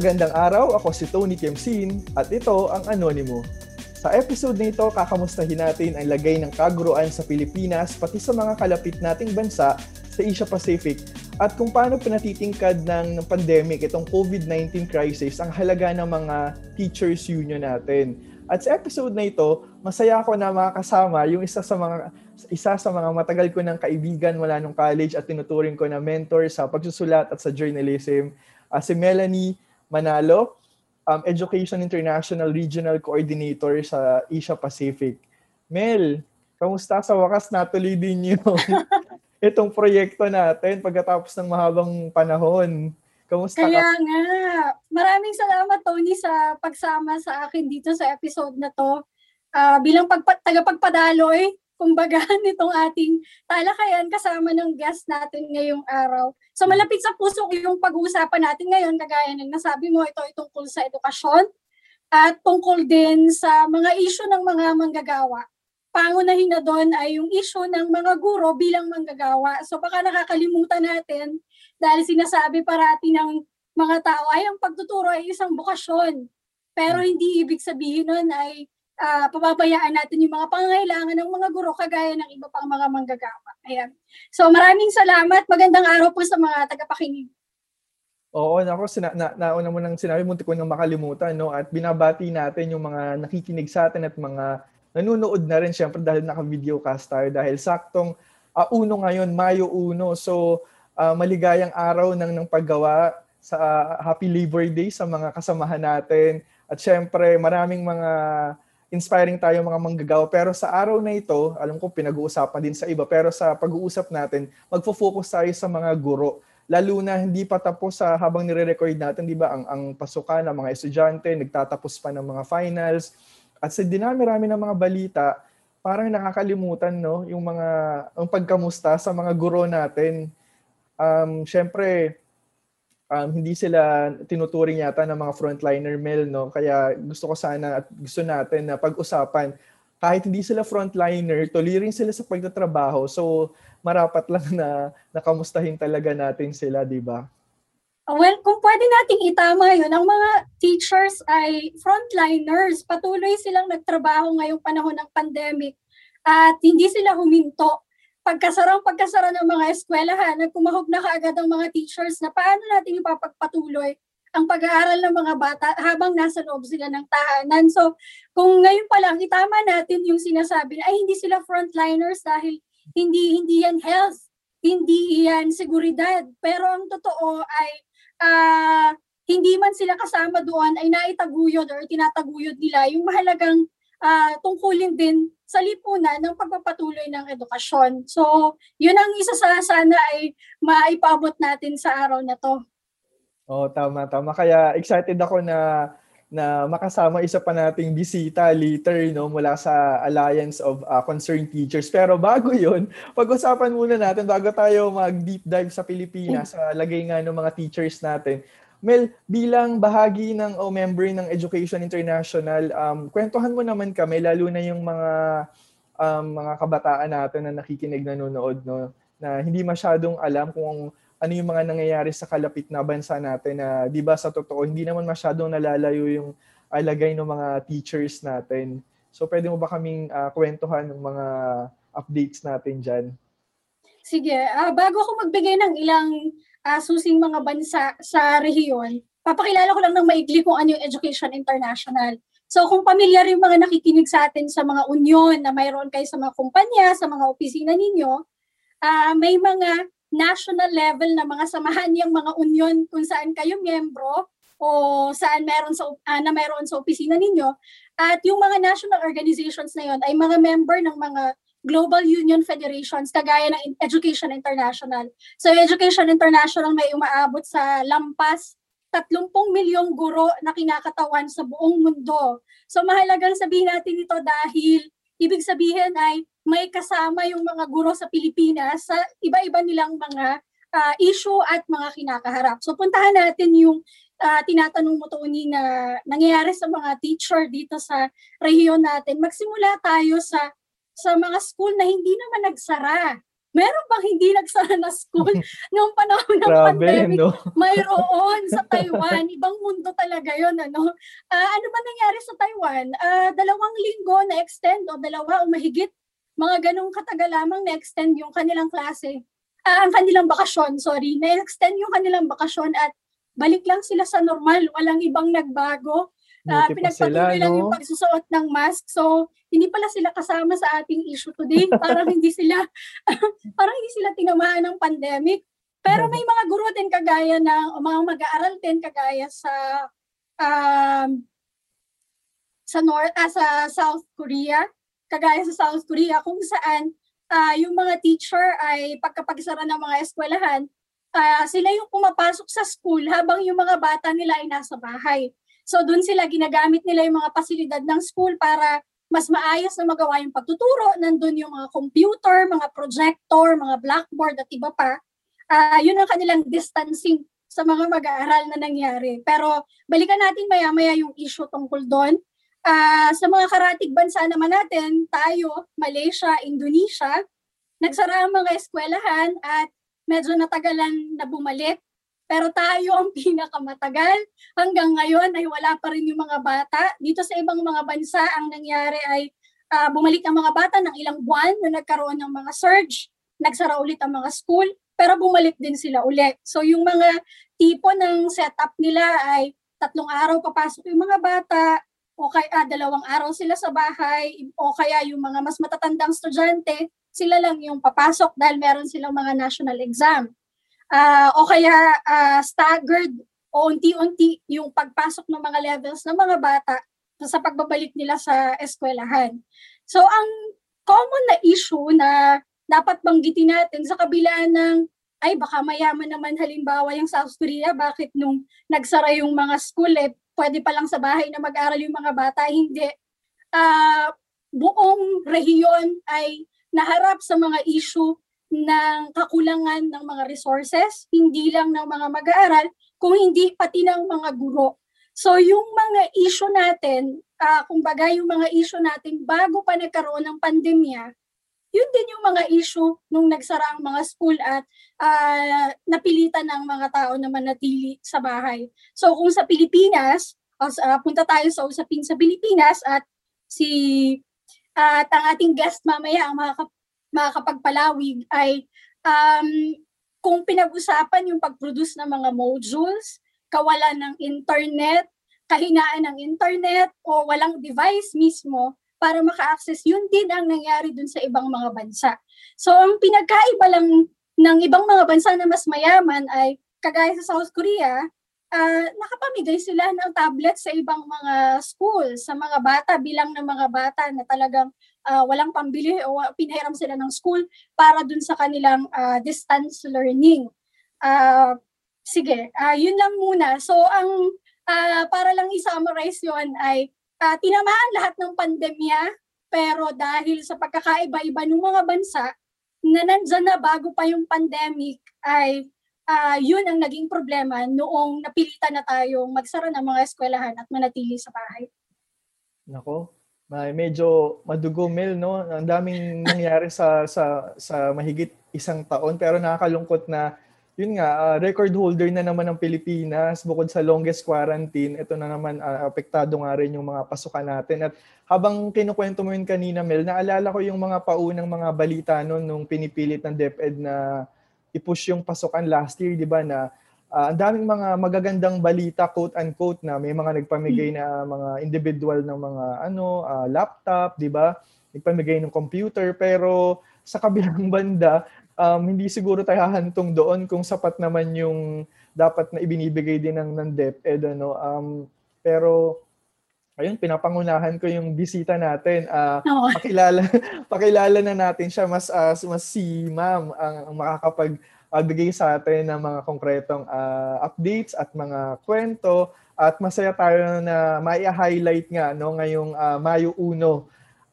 Magandang araw, ako si Tony Kemsin at ito ang Anonimo. Sa episode na ito, kakamustahin natin ang lagay ng kaguruan sa Pilipinas pati sa mga kalapit nating bansa sa Asia Pacific at kung paano pinatitingkad ng, ng pandemic itong COVID-19 crisis ang halaga ng mga teachers union natin. At sa episode na ito, masaya ako na makakasama yung isa sa mga isa sa mga matagal ko ng kaibigan mula nung college at tinuturing ko na mentor sa pagsusulat at sa journalism, uh, si Melanie Manalo um, Education International Regional Coordinator sa Asia Pacific. Mel, kamusta sa wakas natuloy din yung itong proyekto natin pagkatapos ng mahabang panahon? Kamusta Kaya ka? nga. Maraming salamat, Tony, sa pagsama sa akin dito sa episode na to. Uh, bilang pagpa- tagapagpadaloy kumbaga, nitong ating talakayan kasama ng guest natin ngayong araw. So malapit sa puso yung pag-uusapan natin ngayon, kagaya ng nasabi mo, ito ay tungkol sa edukasyon at tungkol din sa mga issue ng mga manggagawa. Pangunahin na doon ay yung issue ng mga guro bilang manggagawa. So baka nakakalimutan natin dahil sinasabi parati ng mga tao ay ang pagtuturo ay isang bukasyon. Pero hindi ibig sabihin nun ay uh, pababayaan natin yung mga pangangailangan ng mga guro kagaya ng iba pang mga manggagawa. Ayan. So maraming salamat. Magandang araw po sa mga tagapakinig. Oo, nako, sina, na, nauna mo nang sinabi, muntik ko nang makalimutan, no? At binabati natin yung mga nakikinig sa atin at mga nanonood na rin, syempre, dahil naka-videocast tayo. Dahil saktong uh, uno ngayon, Mayo 1. So, uh, maligayang araw ng, ng paggawa sa uh, Happy Labor Day sa mga kasamahan natin. At syempre, maraming mga inspiring tayo mga manggagawa. Pero sa araw na ito, alam ko pinag-uusapan din sa iba, pero sa pag-uusap natin, magfo-focus tayo sa mga guro. Lalo na hindi pa tapos sa habang nire-record natin, di ba, ang, ang pasukan ng mga estudyante, nagtatapos pa ng mga finals. At sa dinami-rami ng mga balita, parang nakakalimutan no yung mga ang pagkamusta sa mga guro natin. Um, syempre, um, hindi sila tinuturing yata ng mga frontliner male, no? Kaya gusto ko sana at gusto natin na pag-usapan kahit hindi sila frontliner, tuloy sila sa pagtatrabaho. So, marapat lang na nakamustahin talaga natin sila, di ba? Well, kung pwede nating itama yun, ang mga teachers ay frontliners. Patuloy silang nagtrabaho ngayong panahon ng pandemic at hindi sila huminto pagkasarang pagkasara ng mga eskwelahan, nagkumahog na kaagad ang mga teachers na paano natin ipapagpatuloy ang pag-aaral ng mga bata habang nasa loob sila ng tahanan. So, kung ngayon pa lang itama natin yung sinasabi na ay hindi sila frontliners dahil hindi hindi yan health, hindi yan seguridad. Pero ang totoo ay uh, hindi man sila kasama doon ay naitaguyod or tinataguyod nila yung mahalagang uh, tungkulin din sa lipunan ng pagpapatuloy ng edukasyon. So, yun ang isa sa sana ay maipaabot natin sa araw na to. Oh, tama, tama. Kaya excited ako na na makasama isa pa nating bisita later no mula sa Alliance of uh, Concerned Teachers. Pero bago 'yon, pag-usapan muna natin bago tayo mag-deep dive sa Pilipinas sa lagay nga ng mga teachers natin. Mel, bilang bahagi ng o member ng Education International, um, kwentuhan mo naman kami, lalo na yung mga um, mga kabataan natin na nakikinig nanonood, no, na hindi masyadong alam kung ano yung mga nangyayari sa kalapit na bansa natin na 'di ba sa totoo hindi naman masyadong nalalayo yung alagay ng mga teachers natin. So pwede mo ba kaming uh, kwentuhan ng mga updates natin diyan? Sige, uh, bago ako magbigay ng ilang uh, susing mga bansa sa rehiyon, papakilala ko lang ng maigli kung ano yung Education International. So kung pamilyar yung mga nakikinig sa atin sa mga union na mayroon kayo sa mga kumpanya, sa mga opisina ninyo, uh, may mga national level na mga samahan yung mga union kung saan kayo miyembro o saan meron sa uh, na meron sa opisina ninyo at yung mga national organizations na yon ay mga member ng mga global union federations kagaya ng Education International. So Education International may umaabot sa lampas 30 milyong guro na kinakatawan sa buong mundo. So mahalagang sabihin natin ito dahil ibig sabihin ay may kasama yung mga guro sa Pilipinas sa iba-iba nilang mga uh, issue at mga kinakaharap. So puntahan natin yung uh, tinatanong mo Tony na nangyayari sa mga teacher dito sa rehiyon natin. Magsimula tayo sa sa mga school na hindi naman nagsara. meron bang hindi nagsara na school noong panahon ng Grabe, pandemic? no? Mayroon sa Taiwan. Ibang mundo talaga yon ano? Ah, ano ba nangyari sa Taiwan? Ah, dalawang linggo na extend o dalawa o mahigit mga ganong katagal lamang na extend yung kanilang klase. Ah, ang kanilang bakasyon, sorry. Na-extend yung kanilang bakasyon at balik lang sila sa normal. Walang ibang nagbago. Uh, pa sila, pinagpatuloy lang yung no? pagsusuot ng mask. So, hindi pala sila kasama sa ating issue today. Parang hindi sila parang hindi sila tinamaan ng pandemic. Pero may mga guro din kagaya ng o mga mag-aaral din kagaya sa um, sa North ah, sa South Korea, kagaya sa South Korea kung saan ah, yung mga teacher ay pagkapagsara ng mga eskwelahan, ah, sila yung pumapasok sa school habang yung mga bata nila ay nasa bahay. So doon sila ginagamit nila yung mga pasilidad ng school para mas maayos na magawa yung pagtuturo. Nandun yung mga computer, mga projector, mga blackboard at iba pa. Ah, yun ang kanilang distancing sa mga mag-aaral na nangyari. Pero balikan natin maya-maya yung issue tungkol doon. Ah, sa mga karatig bansa naman natin, tayo, Malaysia, Indonesia, nagsara ang mga eskwelahan at medyo natagalan na bumalik. Pero tayo ang pinakamatagal. Hanggang ngayon ay wala pa rin yung mga bata. Dito sa ibang mga bansa, ang nangyari ay ah, bumalik ang mga bata ng ilang buwan na nagkaroon ng mga surge. Nagsara ulit ang mga school, pero bumalik din sila ulit. So yung mga tipo ng setup nila ay tatlong araw papasok yung mga bata, o kaya dalawang araw sila sa bahay, o kaya yung mga mas matatandang estudyante, sila lang yung papasok dahil meron silang mga national exam. Ah, o kaya ah, staggered o unti-unti yung pagpasok ng mga levels ng mga bata sa pagbabalik nila sa eskwelahan. So ang common na issue na dapat banggitin natin sa kabila ng ay baka mayaman naman halimbawa yung South Korea, bakit nung nagsara yung mga school eh, pwede pa lang sa bahay na mag-aral yung mga bata, hindi. Ah, buong rehiyon ay naharap sa mga issue ng kakulangan ng mga resources, hindi lang ng mga mag-aaral, kung hindi pati ng mga guro. So yung mga issue natin, ah kumbaga yung mga issue natin bago pa nagkaroon ng pandemya, yun din yung mga issue nung nagsara ang mga school at ah, napilitan ng mga tao na manatili sa bahay. So kung sa Pilipinas, sa- punta tayo sa usapin sa Pilipinas at si at ang ating guest mamaya ang makaka- makakapagpalawig ay um, kung pinag-usapan yung pag-produce ng mga modules, kawalan ng internet, kahinaan ng internet o walang device mismo para maka-access, yun din ang nangyari dun sa ibang mga bansa. So ang pinagkaiba lang ng ibang mga bansa na mas mayaman ay kagaya sa South Korea, ah, nakapamigay sila ng tablet sa ibang mga school, sa mga bata, bilang ng mga bata na talagang ah, walang pambili o pinahiram sila ng school para dun sa kanilang ah, distance learning. Ah, sige, ah, yun lang muna. So ang ah, para lang i-summarize yun ay ah, tinamaan lahat ng pandemya pero dahil sa pagkakaiba-iba ng mga bansa na nandyan na bago pa yung pandemic ay ah, yun ang naging problema noong napilitan na tayong magsara ng mga eskwelahan at manatili sa bahay. Nako, may medyo madugumel, no? Ang daming nangyari sa sa sa mahigit isang taon pero nakakalungkot na yun nga, ah, record holder na naman ng Pilipinas bukod sa longest quarantine. Ito na naman ah, apektado nga rin yung mga pasukan natin. At habang kinukwento mo yun kanina, Mel, naalala ko yung mga paunang mga balita noon nung pinipilit ng DepEd na i-push yung pasukan last year, di ba, na ah, ang daming mga magagandang balita, quote-unquote, na may mga nagpamigay na mga individual ng mga ano ah, laptop, di ba? Nagpamigay ng computer, pero sa kabilang banda, um, hindi siguro tayo hahantong doon kung sapat naman yung dapat na ibinibigay din ng, ng DepEd. Ano? Um, pero, ayun, pinapangunahan ko yung bisita natin. Ah, Oo. pakilala pakilala na natin siya mas ah, mas si Ma'am ang, ang makakapag ah, bigay sa atin ng mga konkretong ah, updates at mga kwento. At masaya tayo na mai-highlight nga no ngayong ah, Mayo 1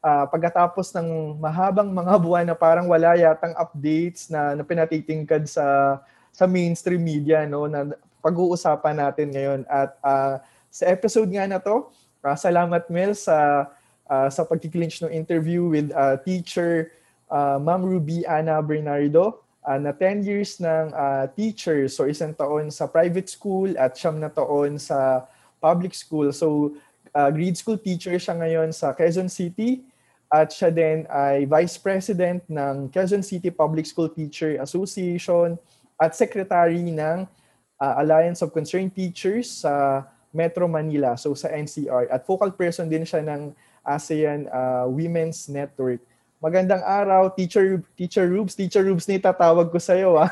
ah, pagkatapos ng mahabang mga buwan na parang wala yatang updates na, na pinatitingkad sa sa mainstream media no na pag-uusapan natin ngayon. At ah, sa episode nga na to ah, salamat Mel sa ah, sa pagkiklinch ng interview with ah, teacher uh, Ma'am Ruby Ana Bernardo uh, na 10 years ng uh, teacher. So isang taon sa private school at siyam na taon sa public school. So uh, grade school teacher siya ngayon sa Quezon City at siya din ay Vice President ng Quezon City Public School Teacher Association at Secretary ng uh, Alliance of Concerned Teachers sa Metro Manila, so sa NCR. At focal person din siya ng ASEAN uh, Women's Network. Magandang araw, Teacher Teacher Rubes. Teacher Rubes, ni tatawag ko sa iyo. Ah.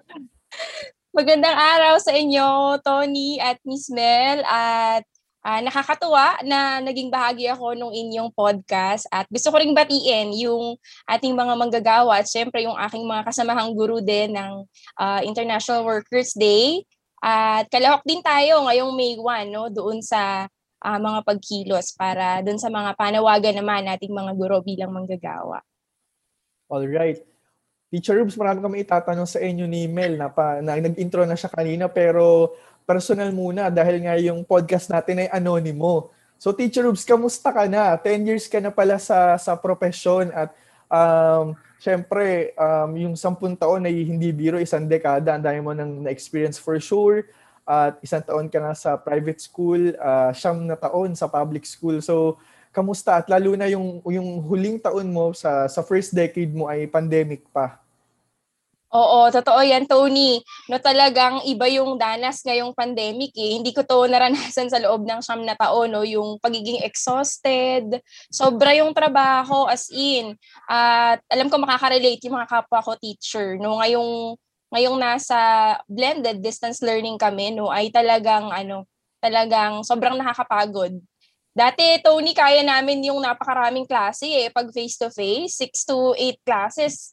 Magandang araw sa inyo, Tony at Miss Mel. At uh, nakakatuwa na naging bahagi ako nung inyong podcast. At gusto ko ring batiin yung ating mga manggagawa at syempre yung aking mga kasamahang guru din ng uh, International Workers Day. At kalahok din tayo ngayong May 1 no, doon sa uh, mga pagkilos para doon sa mga panawagan naman nating mga guro bilang manggagawa. All right. Teacher Rubes, marami kami itatanong sa inyo ni Mel na, pa, na nag-intro na siya kanina pero personal muna dahil nga yung podcast natin ay anonimo. So Teacher Rubes, kamusta ka na? 10 years ka na pala sa sa profesyon at um, syempre, um, yung sampun taon ay hindi biro, isang dekada, ang dami mo nang na-experience for sure. At isang taon ka nga sa private school, uh, siyam na taon sa public school. So, kamusta? At lalo na yung, yung huling taon mo sa, sa first decade mo ay pandemic pa. Oo, totoo yan, Tony. No, talagang iba yung danas ngayong pandemic eh. Hindi ko to naranasan sa loob ng siyam na taon, no? yung pagiging exhausted, sobra yung trabaho as in. At alam ko makaka-relate yung mga kapwa ko teacher. No? Ngayong, ngayong nasa blended distance learning kami, no, ay talagang, ano, talagang sobrang nakakapagod. Dati, Tony, kaya namin yung napakaraming klase eh. Pag face-to-face, 6 to 8 classes,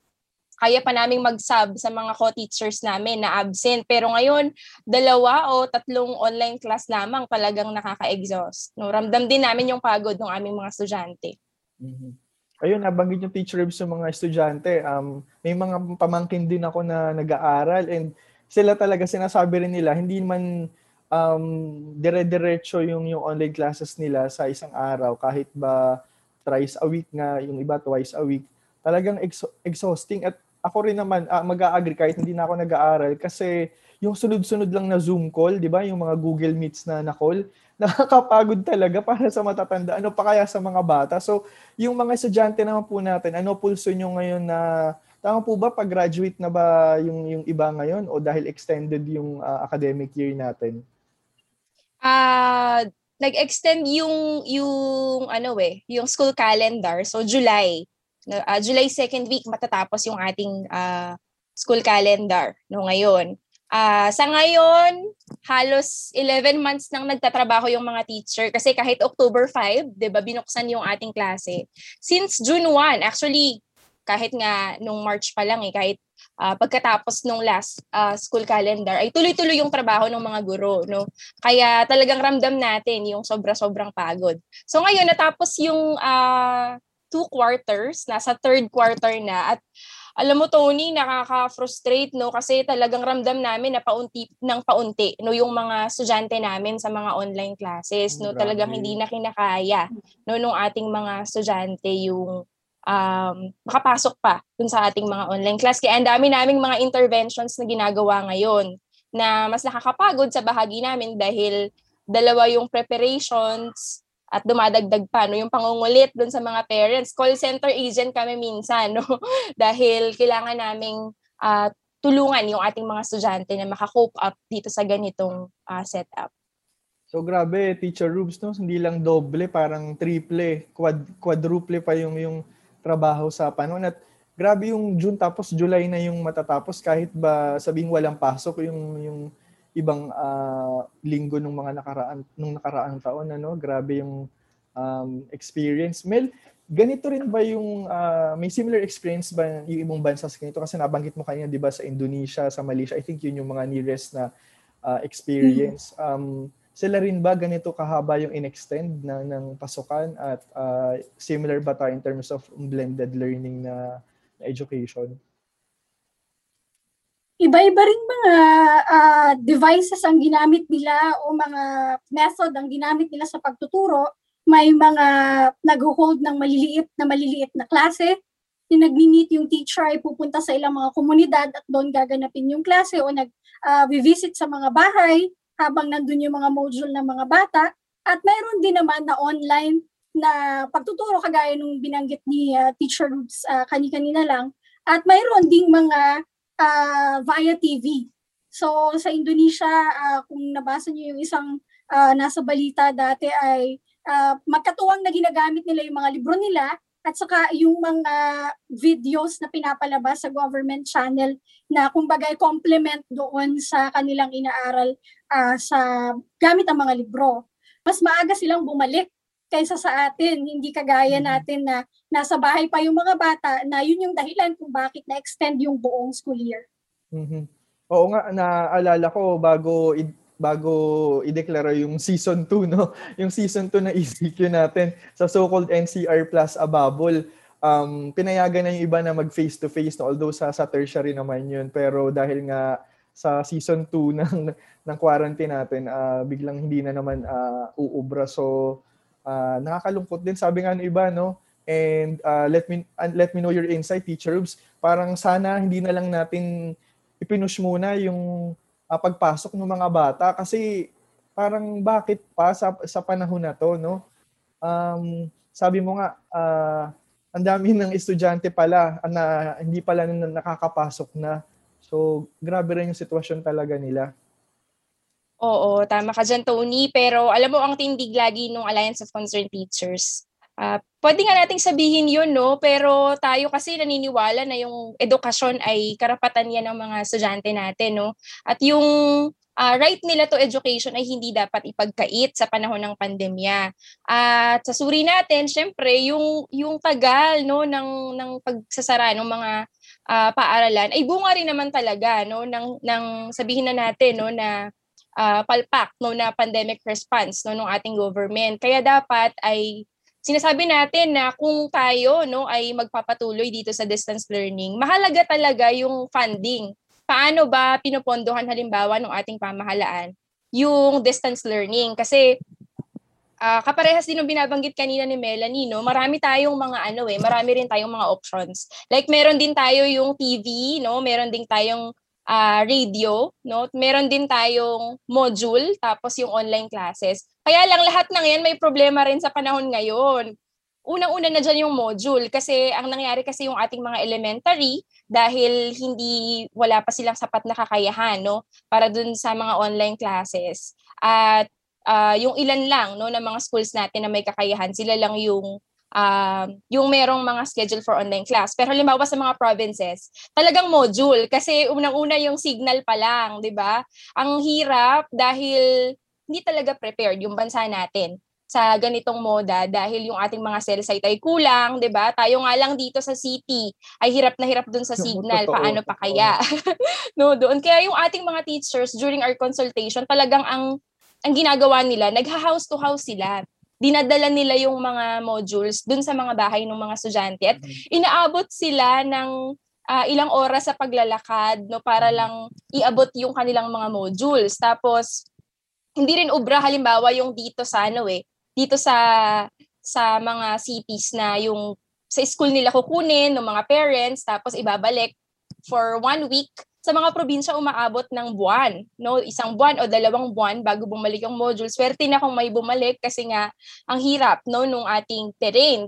kaya pa naming mag-sub sa mga co-teachers namin na absent. Pero ngayon, dalawa o tatlong online class lamang talagang nakaka-exhaust. No, ramdam din namin yung pagod ng aming mga estudyante. Mm-hmm. Ayun, nabanggit yung teacher ribs sa mga estudyante. Um, may mga pamangkin din ako na nag-aaral and sila talaga sinasabi rin nila, hindi man um, dire-diretso yung, yung online classes nila sa isang araw kahit ba thrice a week nga, yung iba twice a week. Talagang ex- exhausting at ako rin naman uh, mag-a-agree kahit hindi na ako nag-aaral kasi yung sunod-sunod lang na Zoom call, 'di ba? Yung mga Google Meets na na call, nakakapagod talaga para sa matatanda. Ano pa kaya sa mga bata? So, yung mga estudyante naman po natin, ano pulso nyo ngayon na tama po ba pag graduate na ba yung yung iba ngayon o dahil extended yung uh, academic year natin? Ah, uh, nag-extend yung yung ano eh, yung school calendar. So July uh, July 2nd week matatapos yung ating uh, school calendar no ngayon. Uh, sa ngayon, halos 11 months nang nagtatrabaho yung mga teacher kasi kahit October 5, 'di ba, binuksan yung ating klase. Since June 1, actually kahit nga nung March pa lang eh, kahit uh, pagkatapos nung last uh, school calendar ay tuloy-tuloy yung trabaho ng mga guro, no? Kaya talagang ramdam natin yung sobra-sobrang pagod. So ngayon natapos yung uh, two quarters, nasa third quarter na at alam mo Tony, nakaka-frustrate no kasi talagang ramdam namin na paunti ng paunti no yung mga estudyante namin sa mga online classes no Grabe. talagang hindi na kinakaya no nung ating mga estudyante yung um, makapasok pa dun sa ating mga online class. Kaya ang dami naming mga interventions na ginagawa ngayon na mas nakakapagod sa bahagi namin dahil dalawa yung preparations, at dumadagdag pa no yung pangungulit doon sa mga parents call center agent kami minsan no dahil kailangan naming uh, tulungan yung ating mga estudyante na maka-cope up dito sa ganitong uh, setup So grabe, Teacher Rubes, no? hindi lang doble, parang triple, quad, quadruple pa yung yung trabaho sa panon. At grabe yung June tapos July na yung matatapos kahit ba sabing walang pasok yung yung ibang uh, linggo nung mga nakaraan nung nakaraang taon ano grabe yung um, experience. Mel ganito rin ba yung uh, may similar experience ba yung ibang bansa sa ganito? Kasi nabanggit mo kanina 'di ba sa Indonesia sa Malaysia I think yun yung mga nearest na uh, experience. Um sila rin ba ganito kahaba yung in-extend na ng pasukan at uh, similar ba tayo in terms of blended learning na, na education? Iba-iba rin mga uh, devices ang ginamit nila o mga method ang ginamit nila sa pagtuturo. May mga nag-hold ng maliliit na maliliit na klase. yung nagmi-meet yung teacher ay pupunta sa ilang mga komunidad at doon gaganapin yung klase o nag-visit sa mga bahay habang nandun yung mga module ng mga bata. At mayroon din naman na online na pagtuturo kagaya nung binanggit ni uh, Teacher Roots uh, kani-kanina lang. At mayroon ding mga uh, via TV. So sa Indonesia, uh, kung nabasa niyo yung isang uh, nasa balita dati ay uh, magkatuwang na ginagamit nila yung mga libro nila at saka yung mga videos na pinapalabas sa government channel na kumbaga complement doon sa kanilang inaaral uh, sa gamit ang mga libro. Mas maaga silang bumalik kaysa sa atin. Hindi kagaya mm-hmm. natin na nasa bahay pa yung mga bata na yun yung dahilan kung bakit na-extend yung buong school year. Mm-hmm. Oo nga, naalala ko bago bago i-deklara yung season 2 no yung season 2 na ECQ natin sa so-called NCR Plus Ababol um pinayagan na yung iba na mag face to face no although sa sa tertiary naman yun pero dahil nga sa season 2 ng ng quarantine natin uh, biglang hindi na naman uh, uubra so uh, nakakalungkot din sabi nga ng iba no and uh, let me uh, let me know your insight teacher Rubes parang sana hindi na lang natin ipinush muna yung uh, pagpasok ng mga bata kasi parang bakit pa sa, sa panahon na to, no? Um, sabi mo nga, uh, ang dami ng estudyante pala na hindi pala na nakakapasok na. So, grabe rin yung sitwasyon talaga nila. Oo, tama ka dyan, Tony. Pero alam mo, ang tindig lagi ng Alliance of Concerned Teachers, Uh, pwede nga nating sabihin yun, no? Pero tayo kasi naniniwala na yung edukasyon ay karapatan yan ng mga estudyante natin, no? At yung uh, right nila to education ay hindi dapat ipagkait sa panahon ng pandemya. At sa suri natin, syempre, yung yung tagal no ng ng pagsasara ng mga uh, paaralan ay bunga rin naman talaga no ng ng sabihin na natin no na uh, palpak no na pandemic response no ng ating government. Kaya dapat ay sinasabi natin na kung tayo no ay magpapatuloy dito sa distance learning, mahalaga talaga yung funding. Paano ba pinopondohan halimbawa ng ating pamahalaan yung distance learning? Kasi uh, kaparehas din ng binabanggit kanina ni Melanie, no? Marami tayong mga ano eh, marami rin tayong mga options. Like meron din tayo yung TV, no? Meron din tayong uh, radio, no? Meron din tayong module, tapos yung online classes. Kaya lang lahat ng yan may problema rin sa panahon ngayon. Unang-una na dyan yung module kasi ang nangyari kasi yung ating mga elementary dahil hindi wala pa silang sapat na kakayahan no para dun sa mga online classes. At uh, yung ilan lang no ng mga schools natin na may kakayahan, sila lang yung um, yung merong mga schedule for online class. Pero halimbawa sa mga provinces, talagang module kasi unang-una yung signal pa lang, 'di ba? Ang hirap dahil hindi talaga prepared yung bansa natin sa ganitong moda dahil yung ating mga cell site ay kulang, 'di ba? Tayo nga lang dito sa city ay hirap na hirap dun sa signal, totoo, paano pa kaya? no, doon kaya yung ating mga teachers during our consultation talagang ang ang ginagawa nila, nagha-house to house sila dinadala nila yung mga modules dun sa mga bahay ng mga estudyante at mm-hmm. inaabot sila ng uh, ilang oras sa paglalakad no para mm-hmm. lang iabot yung kanilang mga modules tapos hindi rin ubra halimbawa yung dito sa ano eh dito sa sa mga cities na yung sa school nila kukunin ng mga parents tapos ibabalik for one week sa mga probinsya umaabot ng buwan, no? Isang buwan o dalawang buwan bago bumalik yung module. Swerte na kung may bumalik kasi nga ang hirap no nung ating terrain.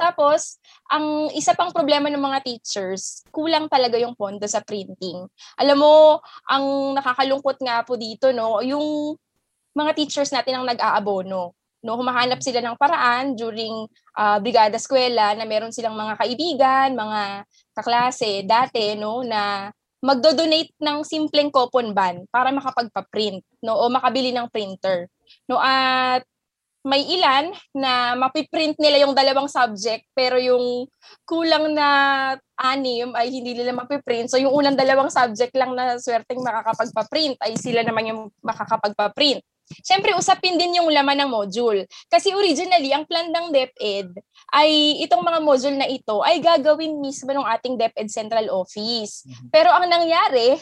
Tapos, ang isa pang problema ng mga teachers, kulang talaga yung pondo sa printing. Alam mo, ang nakakalungkot nga po dito, no, yung mga teachers natin ang nag-aabono. No, humahanap sila ng paraan during uh, brigada eskwela na meron silang mga kaibigan, mga kaklase dati no na magdo-donate ng simpleng coupon ban para makapagpa-print no o makabili ng printer no at may ilan na mapiprint nila yung dalawang subject pero yung kulang na anim ay hindi nila mapiprint. So yung unang dalawang subject lang na swerteng makakapagpa-print ay sila naman yung makakapagpa-print. Siyempre, usapin din yung laman ng module. Kasi originally, ang plan ng DepEd ay itong mga module na ito ay gagawin mismo ng ating DepEd Central Office. Mm-hmm. Pero ang nangyari,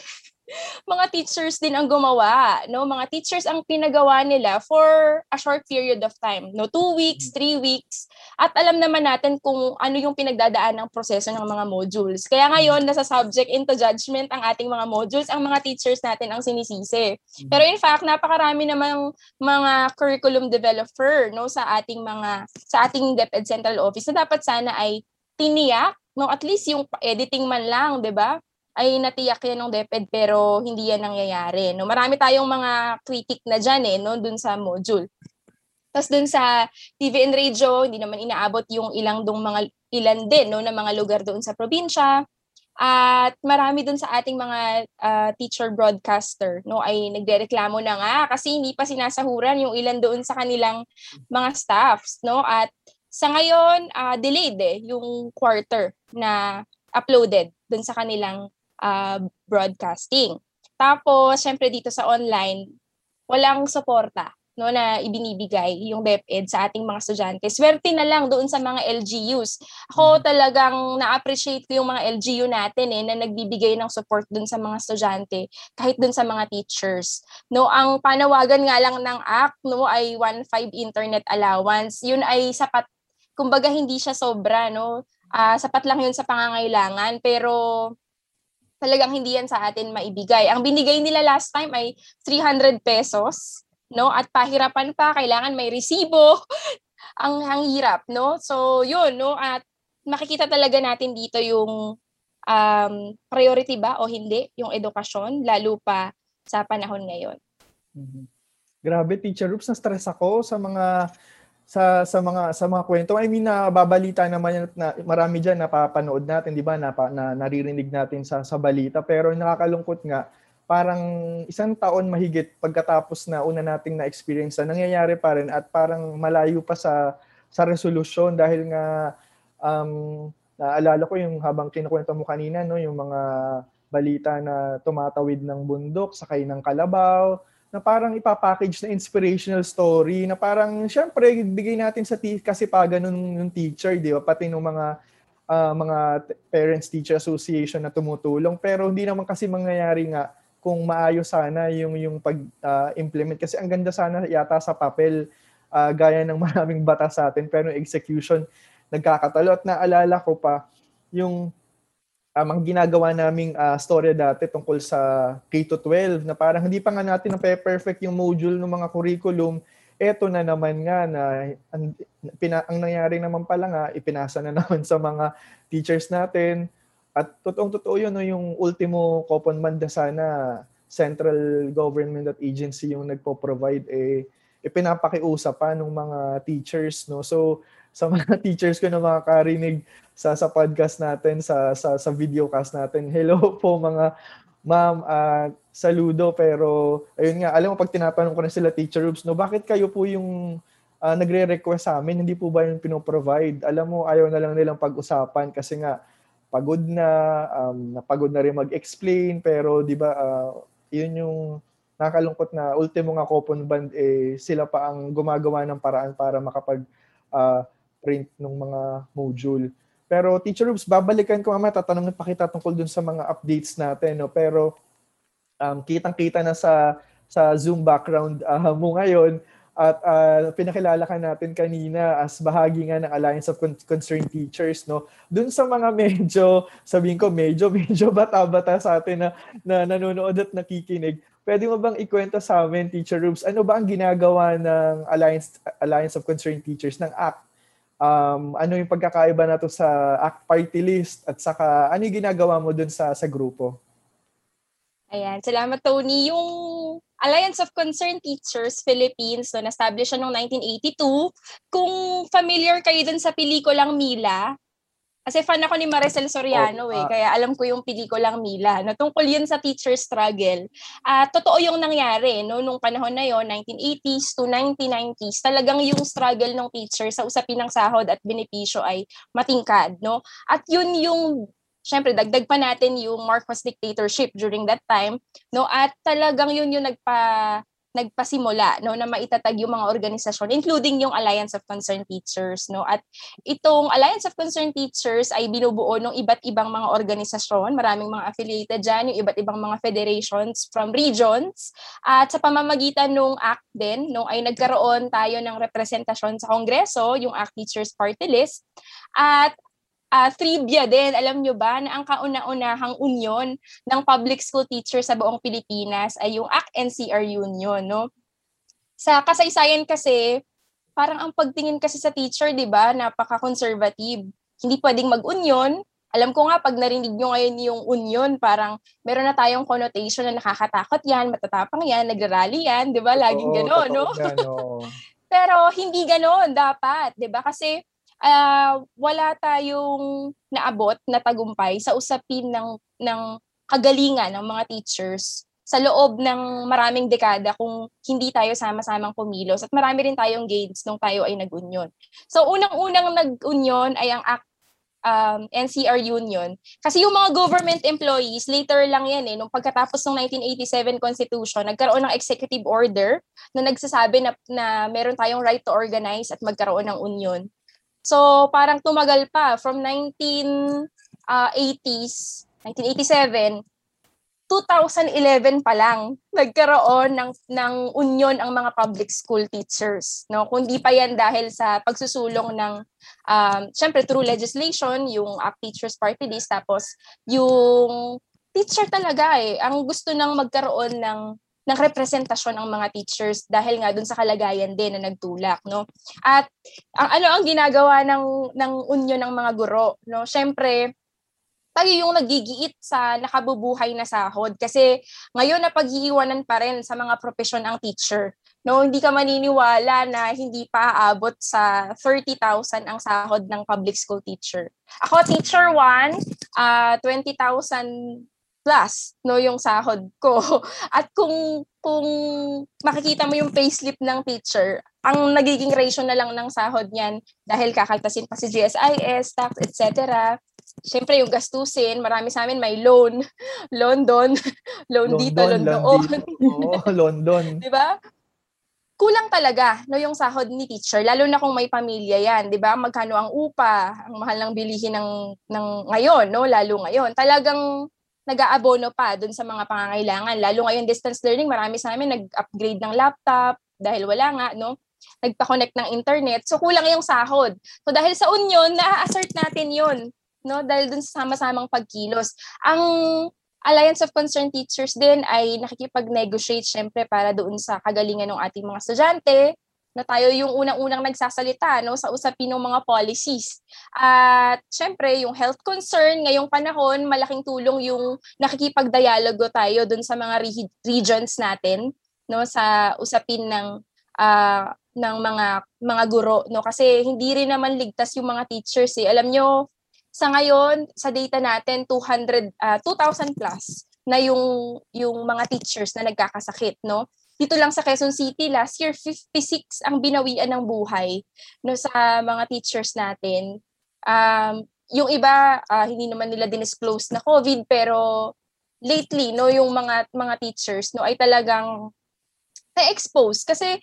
mga teachers din ang gumawa, no? Mga teachers ang pinagawa nila for a short period of time, no? Two weeks, three weeks. At alam naman natin kung ano yung pinagdadaan ng proseso ng mga modules. Kaya ngayon, nasa subject into judgment ang ating mga modules, ang mga teachers natin ang sinisisi. Pero in fact, napakarami namang mga curriculum developer, no? Sa ating mga, sa ating DepEd Central Office na dapat sana ay tiniyak, no? At least yung editing man lang, di ba? Ay natiyak yan ng DepEd pero hindi yan nangyayari. No? Marami tayong mga critic na dyan eh, no? dun sa module. Tapos dun sa TV and radio, hindi naman inaabot yung ilang dong mga ilan din no, na mga lugar doon sa probinsya. At marami dun sa ating mga uh, teacher broadcaster no ay nagrereklamo na nga kasi hindi pa sinasahuran yung ilan doon sa kanilang mga staffs no at sa ngayon uh, delayed eh yung quarter na uploaded dun sa kanilang uh, broadcasting. Tapos, syempre dito sa online, walang suporta no na ibinibigay yung DepEd sa ating mga estudyante. Swerte na lang doon sa mga LGUs. Ako mm-hmm. talagang na-appreciate ko yung mga LGU natin eh na nagbibigay ng support doon sa mga estudyante kahit doon sa mga teachers. No, ang panawagan nga lang ng act no ay 1.5 internet allowance. Yun ay sapat kumbaga hindi siya sobra no. Uh, sapat lang yun sa pangangailangan pero talagang hindi yan sa atin maibigay. Ang binigay nila last time ay 300 pesos, no? At pahirapan pa, kailangan may resibo. ang ang hirap, no? So, yun, no? At makikita talaga natin dito yung um, priority ba o hindi yung edukasyon, lalo pa sa panahon ngayon. Mm-hmm. Grabe, Teacher Rups, na-stress ako sa mga sa sa mga sa mga kwento. I mean nababalita naman yan na marami diyan napapanood natin, 'di ba? Na, na naririnig natin sa sa balita pero nakakalungkot nga parang isang taon mahigit pagkatapos na una nating na-experience na nangyayari pa rin at parang malayo pa sa sa resolution dahil nga um, naalala ko yung habang kinukwento mo kanina no yung mga balita na tumatawid ng bundok sakay ng kalabaw na parang ipapackage na inspirational story na parang syempre bigay natin sa t- kasi pa ganun yung teacher, di ba? Pati ng mga uh, mga parents teacher association na tumutulong. Pero hindi naman kasi mangyayari nga kung maayos sana yung yung pag-implement uh, kasi ang ganda sana yata sa papel uh, gaya ng maraming batas sa atin. Pero execution nagkakatalo. At naalala ko pa yung um, ang ginagawa naming uh, storya dati tungkol sa K-12 na parang hindi pa nga natin na perfect yung module ng mga curriculum. Eto na naman nga na ang, pina, ang nangyari naman pala nga, ipinasa na naman sa mga teachers natin. At totoong totoo yun, no, yung ultimo coupon manda sana central government at agency yung nagpo-provide eh ipinapakiusap pa ng mga teachers no so sa mga teachers ko na makakarinig sa sa podcast natin sa sa sa videocast natin. Hello po mga ma'am, uh, saludo pero ayun nga, alam mo pag tinatanong ko na sila teacher rooms, no, bakit kayo po yung uh, nagre-request sa amin, hindi po ba yung pino-provide? Alam mo, ayaw na lang nilang pag-usapan kasi nga pagod na, um, napagod na rin mag-explain pero 'di ba uh, yun yung nakalungkot na ultimo nga coupon band eh sila pa ang gumagawa ng paraan para makapag uh, print ng mga module. Pero Teacher Rubes, babalikan ko mamaya, tatanungin pa kita tungkol dun sa mga updates natin. No? Pero um, kitang-kita na sa sa Zoom background uh, mo ngayon at uh, pinakilala ka natin kanina as bahagi nga ng Alliance of Con- Concerned Teachers no dun sa mga medyo sabihin ko medyo medyo bata-bata sa atin na, na nanonood at nakikinig pwede mo bang ikwento sa amin Teacher Rubes ano ba ang ginagawa ng Alliance Alliance of Concerned Teachers ng ACT um, ano yung pagkakaiba na to sa ACT party list at saka ano yung ginagawa mo dun sa, sa grupo? Ayan, salamat Tony. Yung Alliance of Concerned Teachers Philippines, so na-establish siya noong 1982. Kung familiar kayo dun sa pelikulang Mila, kasi fan ako ni Maricel Soriano oh, eh, uh, kaya alam ko yung pelikulang Mila. No, tungkol yun sa teacher struggle. Uh, totoo yung nangyari no, nung panahon na yon 1980s to 1990s. Talagang yung struggle ng teacher sa usapin ng sahod at benepisyo ay matingkad. No? At yun yung syempre dagdag pa natin yung Marcos dictatorship during that time no at talagang yun yung nagpa nagpasimula no na maitatag yung mga organisasyon including yung Alliance of Concerned Teachers no? At itong Alliance of Concerned Teachers ay binubuo ng iba't ibang mga organisasyon. Maraming mga affiliated diyan yung iba't ibang mga federations from regions. At sa pamamagitan ng ACT din no ay nagkaroon tayo ng representasyon sa Kongreso yung ACT Teachers Party List. At uh, trivia din, alam nyo ba na ang kauna-unahang union ng public school teachers sa buong Pilipinas ay yung ACT-NCR Union, no? Sa kasaysayan kasi, parang ang pagtingin kasi sa teacher, di ba, napaka-conservative. Hindi pwedeng mag-union. Alam ko nga, pag narinig nyo ngayon yung union, parang meron na tayong connotation na nakakatakot yan, matatapang yan, nagrarally yan, di ba? Laging gano'n, no? Pero hindi gano'n dapat, di ba? Kasi uh, wala tayong naabot na tagumpay sa usapin ng ng kagalingan ng mga teachers sa loob ng maraming dekada kung hindi tayo sama-samang pumilos at marami rin tayong gains nung tayo ay nag-union. So unang-unang nag-union ay ang ACT um, NCR Union. Kasi yung mga government employees, later lang yan eh, nung pagkatapos ng 1987 Constitution, nagkaroon ng executive order na nagsasabi na, na meron tayong right to organize at magkaroon ng union. So parang tumagal pa. From 1980s, 1987, 2011 pa lang nagkaroon ng ng union ang mga public school teachers no? Kundi pa yan dahil sa pagsusulong ng um syempre through legislation yung Act Teachers Party List tapos yung teacher talaga eh. Ang gusto nang magkaroon ng ng representasyon ng mga teachers dahil nga dun sa kalagayan din na nagtulak no? At ang ano ang ginagawa ng ng unyo ng mga guro no? Syempre tayo yung nagigiit sa nakabubuhay na sahod kasi ngayon na paghihiwanan pa rin sa mga profesyon ang teacher no? Hindi ka maniniwala na hindi pa aabot sa 30,000 ang sahod ng public school teacher. Ako teacher 1 uh, 20,000 plus no yung sahod ko. At kung kung makikita mo yung payslip ng teacher, ang nagiging ratio na lang ng sahod niyan dahil kakaltasin pa si GSIS, tax, etc. Siyempre yung gastusin, marami sa amin may loan, loan doon, loan dito, loan doon. Oo, London. 'Di ba? kulang talaga no yung sahod ni teacher lalo na kung may pamilya yan 'di ba magkano ang upa ang mahal ng bilihin ng ng ngayon no lalo ngayon talagang nag-aabono pa dun sa mga pangangailangan. Lalo ngayon distance learning, marami sa amin nag-upgrade ng laptop dahil wala nga, no? Nagpa-connect ng internet. So kulang yung sahod. So dahil sa union, na-assert natin yun. No? Dahil dun sa sama-samang pagkilos. Ang Alliance of Concerned Teachers din ay nakikipag-negotiate syempre para doon sa kagalingan ng ating mga estudyante, na tayo yung unang-unang nagsasalita no sa usapin ng mga policies. At syempre, yung health concern ngayong panahon, malaking tulong yung nakikipagdialogo tayo dun sa mga re- regions natin no sa usapin ng uh, ng mga mga guro no kasi hindi rin naman ligtas yung mga teachers eh. Alam nyo, sa ngayon sa data natin 200 uh, 2000 plus na yung yung mga teachers na nagkakasakit no dito lang sa Quezon City last year 56 ang binawian ng buhay no sa mga teachers natin. Um yung iba uh, hindi naman nila dinisclose na COVID pero lately no yung mga mga teachers no ay talagang na-expose. Kasi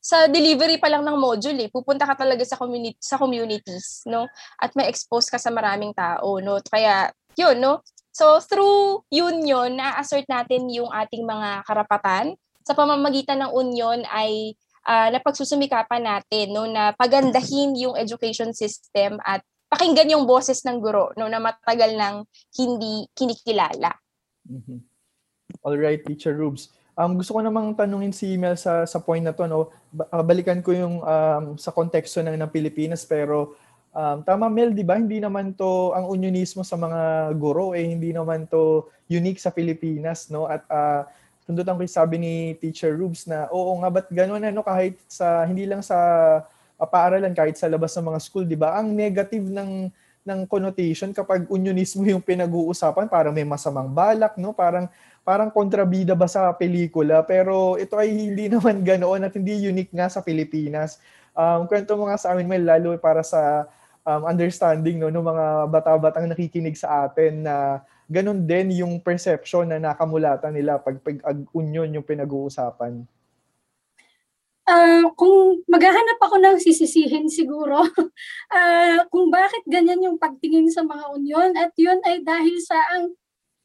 sa delivery pa lang ng module eh pupunta ka talaga sa community sa communities no at may expose ka sa maraming tao no. Kaya yun no. So through union na-assert natin yung ating mga karapatan sa pamamagitan ng union ay uh, napagsusumikapan natin no na pagandahin yung education system at pakinggan yung boses ng guro no na matagal nang hindi kinikilala. Mm-hmm. All right, Teacher Rubes. Um, gusto ko namang tanungin si Mel sa sa point na to no. Ah, balikan ko yung um, sa konteksto ng ng Pilipinas pero um, tama Mel, 'di ba? Hindi naman to ang unionismo sa mga guro eh hindi naman to unique sa Pilipinas no at uh, tundutan ko yung sabi ni Teacher Rubes na oo nga ba't gano'n ano kahit sa hindi lang sa uh, paaralan kahit sa labas ng mga school 'di ba? Ang negative ng ng connotation kapag unionismo yung pinag-uusapan parang may masamang balak no? Parang parang kontrabida ba sa pelikula? Pero ito ay hindi naman ganoon at hindi unique nga sa Pilipinas. Um kwento mo nga sa amin may lalo para sa um, understanding no ng mga bata-batang nakikinig sa atin na ganun din yung perception na nakamulatan nila pag pag union yung pinag-uusapan. uh, kung maghahanap ako ng sisisihin siguro uh, kung bakit ganyan yung pagtingin sa mga union at yun ay dahil sa ang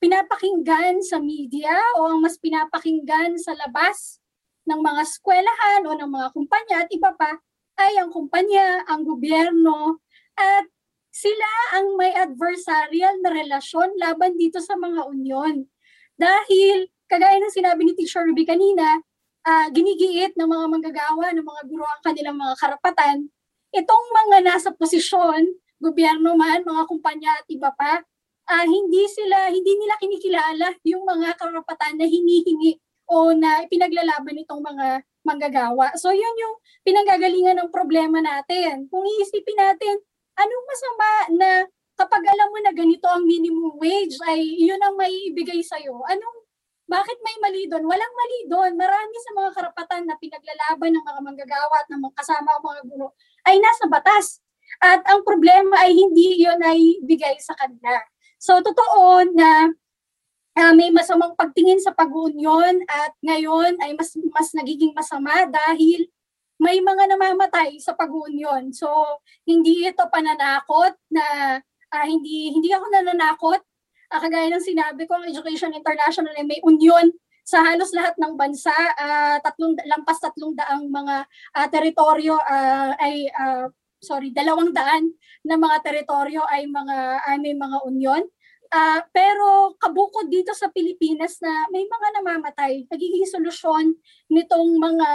pinapakinggan sa media o ang mas pinapakinggan sa labas ng mga eskwelahan o ng mga kumpanya at iba pa ay ang kumpanya, ang gobyerno at sila ang may adversarial na relasyon laban dito sa mga union. Dahil, kagaya ng sinabi ni Teacher Ruby kanina, uh, ginigiit ng mga manggagawa, ng mga guro ang kanilang mga karapatan, itong mga nasa posisyon, gobyerno man, mga kumpanya at iba pa, uh, hindi sila, hindi nila kinikilala yung mga karapatan na hinihingi o na ipinaglalaban itong mga manggagawa. So yun yung pinanggagalingan ng problema natin. Kung iisipin natin, anong masama na kapag alam mo na ganito ang minimum wage ay yun ang may ibigay sa'yo, anong bakit may mali doon? Walang mali doon. Marami sa mga karapatan na pinaglalaban ng mga manggagawa at ng mga kasama ang mga guro ay nasa batas. At ang problema ay hindi yun ay bigay sa kanila. So, totoo na uh, may masamang pagtingin sa pag-union at ngayon ay mas, mas nagiging masama dahil may mga namamatay sa pag-union. So, hindi ito pananakot na uh, hindi hindi ako nananakot uh, kagaya ng sinabi ko, ang Education International ay may union sa halos lahat ng bansa, uh, tatlong, lampas tatlong daang mga uh, teritoryo uh, ay, uh, sorry, dalawang daan na mga teritoryo ay mga ay may mga union. Uh, pero kabukod dito sa Pilipinas na may mga namamatay, nagiging solusyon nitong mga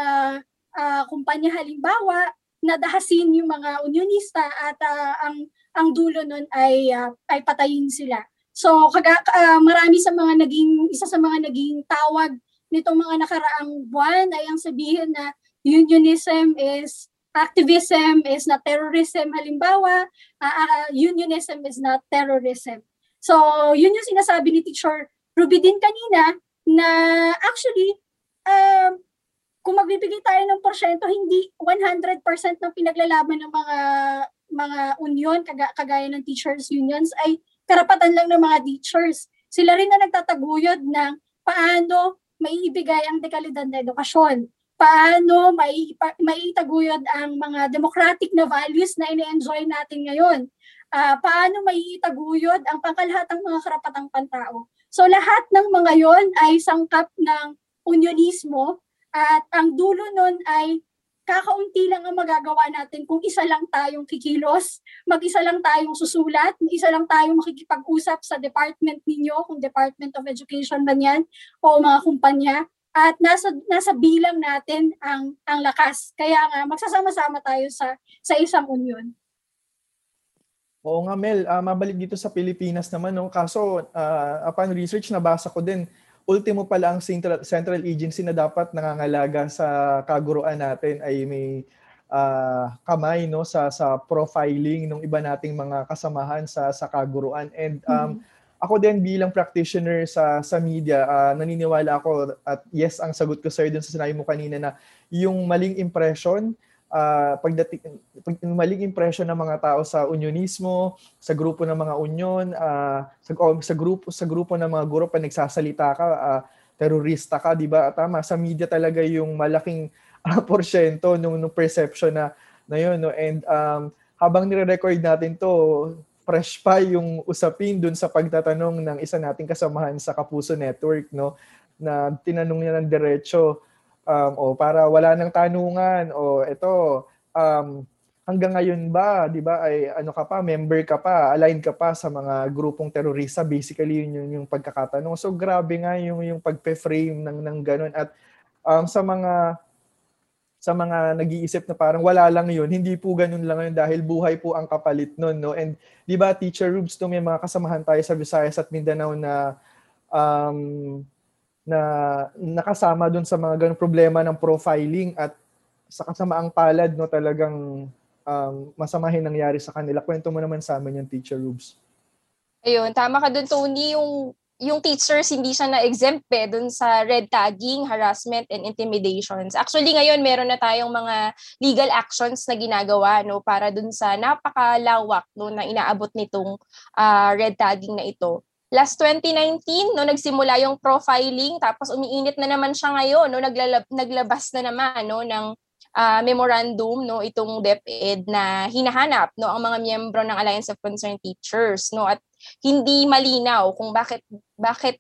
uh, kumpanya halimbawa nadahasin yung mga unionista at uh, ang ang dulo nun ay uh, ay patayin sila. So kaga, uh, marami sa mga naging isa sa mga naging tawag nitong mga nakaraang buwan ay ang sabihin na unionism is activism is not terrorism halimbawa uh, uh, unionism is not terrorism so yun yung sinasabi ni teacher Ruby din kanina na actually um, kung magbibigay tayo ng porsyento hindi 100% ng pinaglalaban ng mga mga union kagaya ng teachers unions ay karapatan lang ng mga teachers. Sila rin na nagtataguyod ng paano maiibigay ang dekalidad na edukasyon. Paano mai, maiitaguyod ang mga democratic na values na ini-enjoy natin ngayon. Uh, paano maiitaguyod ang pangkalahatang mga karapatang pantao. So lahat ng mga yon ay sangkap ng unionismo at ang dulo nun ay kakaunti lang ang magagawa natin kung isa lang tayong kikilos, mag-isa lang tayong susulat, isa lang tayong makikipag-usap sa department ninyo, kung Department of Education man yan, o mga kumpanya, at nasa nasa bilang natin ang ang lakas. Kaya nga magsasama-sama tayo sa sa isang union. Oo nga Mel, uh, mabalik dito sa Pilipinas naman no. Kaso uh, upon research nabasa ko din ultimo pala ang central, central agency na dapat nangangalaga sa kaguruan natin ay may uh, kamay no sa sa profiling ng iba nating mga kasamahan sa sa kaguruan and um, mm-hmm. ako din bilang practitioner sa sa media uh, naniniwala ako at yes ang sagot ko sir dun sa sinabi mo kanina na yung maling impression uh, pagdating pag, maling impression ng mga tao sa unionismo, sa grupo ng mga union, uh, sa, oh, sa grupo sa grupo ng mga guro pag nagsasalita ka, uh, terorista ka, 'di ba? Tama, sa media talaga yung malaking uh, porsyento nung, nung perception na na yun, no? And um, habang nire-record natin to, fresh pa yung usapin dun sa pagtatanong ng isa nating kasamahan sa Kapuso Network, no? Na tinanong niya ng diretso, um, o para wala nang tanungan o ito um, hanggang ngayon ba 'di ba ay ano ka pa member ka pa align ka pa sa mga grupong terorista basically yun yung, yung pagkakatanong so grabe nga yung yung pagpe-frame ng ng ganun at um, sa mga sa mga nag-iisip na parang wala lang yun, hindi po ganun lang yun dahil buhay po ang kapalit nun, no? And di ba, Teacher Rubes, to may mga kasamahan tayo sa Visayas at Mindanao na um, na nakasama doon sa mga ganung problema ng profiling at sa kasamaang palad no talagang um, masamahin nangyari sa kanila. Kwento mo naman sa amin yung teacher Rubes. Ayun, tama ka doon Tony, yung yung teachers hindi siya na-exempt eh dun sa red tagging, harassment, and intimidations. Actually, ngayon meron na tayong mga legal actions na ginagawa no para dun sa napakalawak no na inaabot nitong uh, red tagging na ito last 2019 no nagsimula yung profiling tapos umiinit na naman siya ngayon no naglalab, naglabas na naman no ng uh, memorandum no itong DepEd na hinahanap no ang mga miyembro ng Alliance of Concerned Teachers no at hindi malinaw kung bakit bakit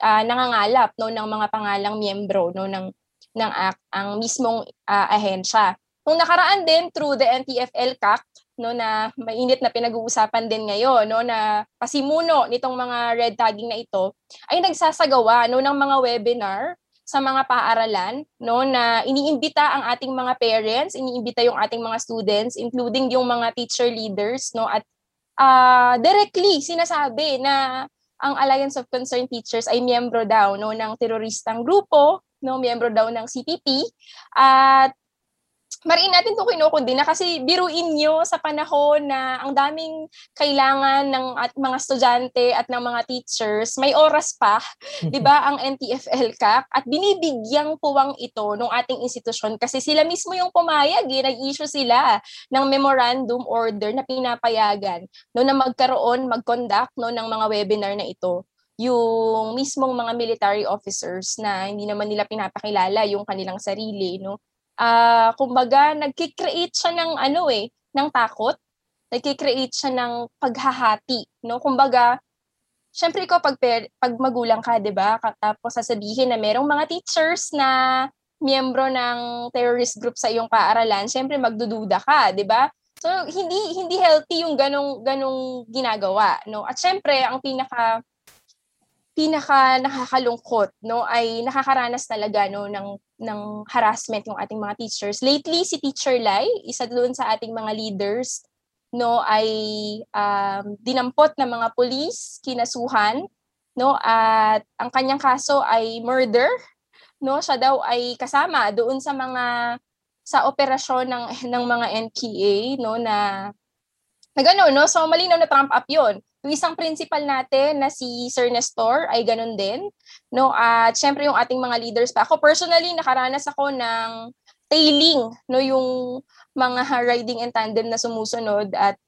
uh, nangangalap no ng mga pangalang miyembro no ng ng ACT ang mismong uh, ahensya. Nung nakaraan din through the NTFL CAC no na mainit na pinag-uusapan din ngayon no na pasimuno nitong mga red tagging na ito ay nagsasagawa no ng mga webinar sa mga paaralan no na iniimbita ang ating mga parents, iniimbita yung ating mga students including yung mga teacher leaders no at uh, directly sinasabi na ang Alliance of Concerned Teachers ay miyembro daw no ng teroristang grupo, no miyembro daw ng CPP at mariin natin itong kinukundina kasi biruin nyo sa panahon na ang daming kailangan ng at mga estudyante at ng mga teachers, may oras pa, di ba, ang NTFL CAC at binibigyang puwang ito ng ating institusyon kasi sila mismo yung pumayag, eh, nag-issue sila ng memorandum order na pinapayagan no, na magkaroon, mag-conduct no, ng mga webinar na ito. Yung mismong mga military officers na hindi naman nila pinapakilala yung kanilang sarili no uh, kumbaga nagki-create siya ng ano eh, ng takot. Nagki-create siya ng paghahati, no? Kumbaga, syempre ko pag pag magulang ka, 'di ba? Tapos sasabihin na merong mga teachers na miyembro ng terrorist group sa iyong paaralan, syempre magdududa ka, 'di ba? So hindi hindi healthy yung ganong ganong ginagawa, no? At syempre ang pinaka pinaka nakakalungkot no ay nakakaranas talaga no ng ng harassment yung ating mga teachers. Lately si Teacher Lai, isa doon sa ating mga leaders no ay um, dinampot ng mga pulis, kinasuhan no at ang kanyang kaso ay murder no siya daw ay kasama doon sa mga sa operasyon ng ng mga NPA no na na gano'n, no? So, malinaw na trump up yon yung isang principal natin na si Sir Nestor ay ganun din. No? At syempre yung ating mga leaders pa. Ako personally, nakaranas ako ng tailing, no? yung mga riding and tandem na sumusunod at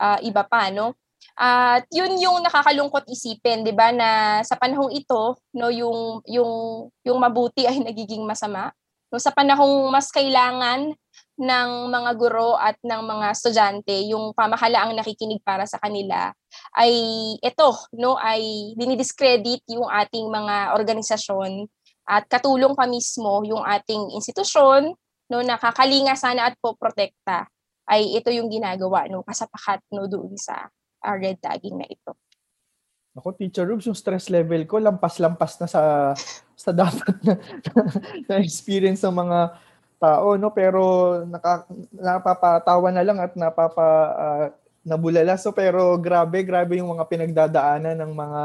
uh, iba pa. No? At yun yung nakakalungkot isipin, 'di ba, na sa panahong ito, no, yung yung yung mabuti ay nagiging masama. No, sa panahong mas kailangan ng mga guro at ng mga estudyante, yung pamahalaang nakikinig para sa kanila, ay ito, no, ay dinidiscredit yung ating mga organisasyon at katulong pa mismo yung ating institusyon, no, nakakalinga sana at po protekta ay ito yung ginagawa no kasapakat no doon sa uh, red tagging na ito. Ako, Teacher Rubes, yung stress level ko lampas-lampas na sa sa dapat na, na experience ng mga tao no? Pero naka, napapatawa na lang at napapa uh, nabulala. So pero grabe grabe yung mga pinagdadaanan ng mga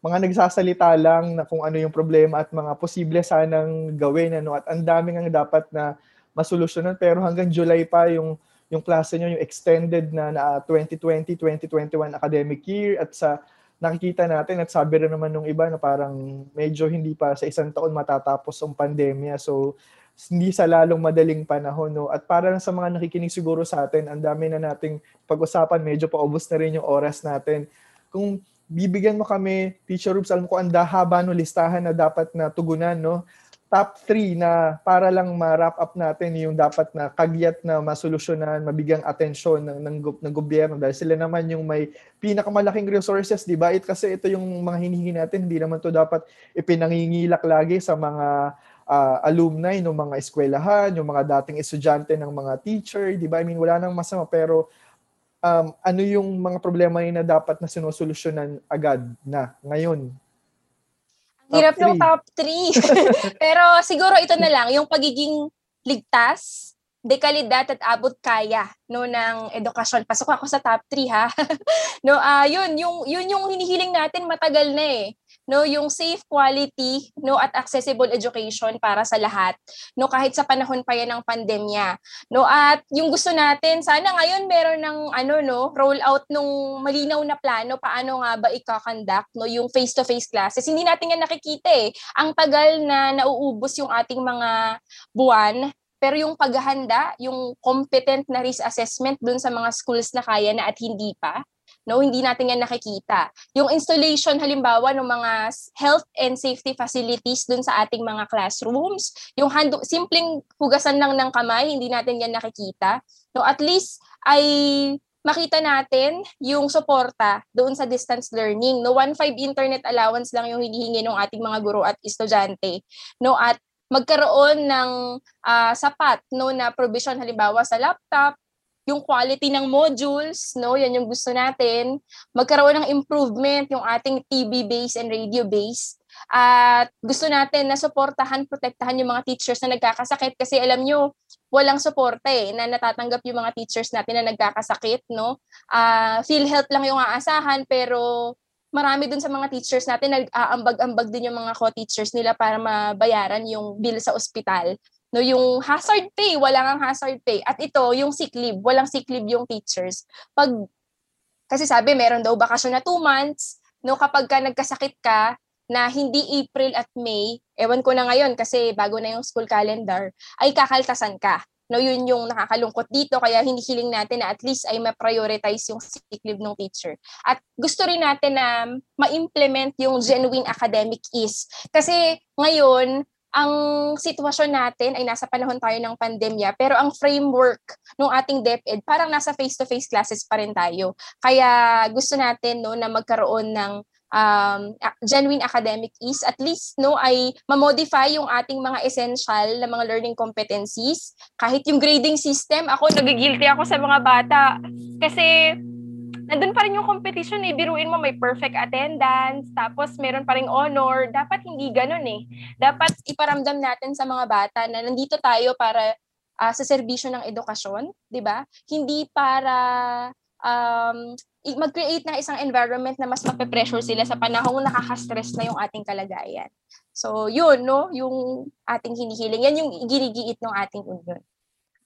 mga nagsasalita lang na kung ano yung problema at mga posible sanang gawin ano? At ang daming ang dapat na masolusyonan. Pero hanggang July pa yung yung klase nyo yung extended na, na 2020-2021 academic year. At sa nakikita natin at sabi rin naman nung iba na parang medyo hindi pa sa isang taon matatapos ang pandemya. So hindi sa lalong madaling panahon. No? At para sa mga nakikinig siguro sa atin, ang dami na nating pag-usapan, medyo paubos na rin yung oras natin. Kung bibigyan mo kami, Teacher Rubes, alam ko ang haba no listahan na dapat na tugunan, no? Top 3 na para lang ma-wrap up natin yung dapat na kagyat na masolusyonan, mabigyang atensyon ng, ng, ng gobyerno dahil sila naman yung may pinakamalaking resources, di ba? It, kasi ito yung mga hinihingi natin, hindi naman to dapat ipinangingilak lagi sa mga uh, alumni ng mga eskwelahan, yung mga dating estudyante ng mga teacher, di ba? I mean, wala nang masama, pero um, ano yung mga problema yun na dapat na sinusolusyonan agad na ngayon? Top Hirap ng top 3. pero siguro ito na lang, yung pagiging ligtas, dekalidad at abot kaya no ng edukasyon. Pasok ako sa top 3 ha. no, uh, yun yung yun yung hinihiling natin matagal na eh no yung safe quality no at accessible education para sa lahat no kahit sa panahon pa yan ng pandemya no at yung gusto natin sana ngayon meron ng ano no roll out nung malinaw na plano paano nga ba i-conduct no yung face to face classes. Hindi natin yan nakikita eh. Ang tagal na nauubos yung ating mga buwan pero yung paghahanda, yung competent na risk assessment dun sa mga schools na kaya na at hindi pa, No, hindi natin yan nakikita. Yung installation halimbawa ng mga health and safety facilities dun sa ating mga classrooms, yung hand simpleng hugasan lang ng kamay, hindi natin yan nakikita. No, at least ay makita natin yung suporta doon sa distance learning. No, 1.5 internet allowance lang yung hinihingi ng ating mga guro at estudyante. No, at magkaroon ng uh, sapat no na provision halimbawa sa laptop, yung quality ng modules, no, yan yung gusto natin. Magkaroon ng improvement yung ating TV base and radio base. At gusto natin na suportahan, protektahan yung mga teachers na nagkakasakit kasi alam nyo, walang suporta eh, na natatanggap yung mga teachers natin na nagkakasakit, no? Uh, PhilHealth lang yung aasahan pero marami dun sa mga teachers natin nag-aambag-ambag din yung mga co-teachers nila para mabayaran yung bill sa ospital. No, yung hazard pay, wala kang hazard pay. At ito, yung sick leave, walang sick leave yung teachers. Pag, kasi sabi, meron daw bakasyon na two months, no, kapag ka nagkasakit ka, na hindi April at May, ewan ko na ngayon kasi bago na yung school calendar, ay kakaltasan ka. No, yun yung nakakalungkot dito kaya hindi hiling natin na at least ay ma-prioritize yung sick leave ng teacher. At gusto rin natin na ma-implement yung genuine academic ease. Kasi ngayon, ang sitwasyon natin ay nasa panahon tayo ng pandemya, pero ang framework ng ating DepEd, parang nasa face-to-face classes pa rin tayo. Kaya gusto natin no, na magkaroon ng um, genuine academic ease, at least no, ay ma-modify yung ating mga essential na mga learning competencies. Kahit yung grading system, ako nagigilty ako sa mga bata. Kasi nandun pa rin yung competition eh. Biruin mo may perfect attendance, tapos meron pa ring honor. Dapat hindi ganun eh. Dapat iparamdam natin sa mga bata na nandito tayo para uh, sa serbisyo ng edukasyon, di ba? Hindi para um, mag-create ng isang environment na mas mape-pressure sila sa panahong nakaka-stress na yung ating kalagayan. So, yun, no? Yung ating hinihiling. Yan yung ginigiit ng ating union.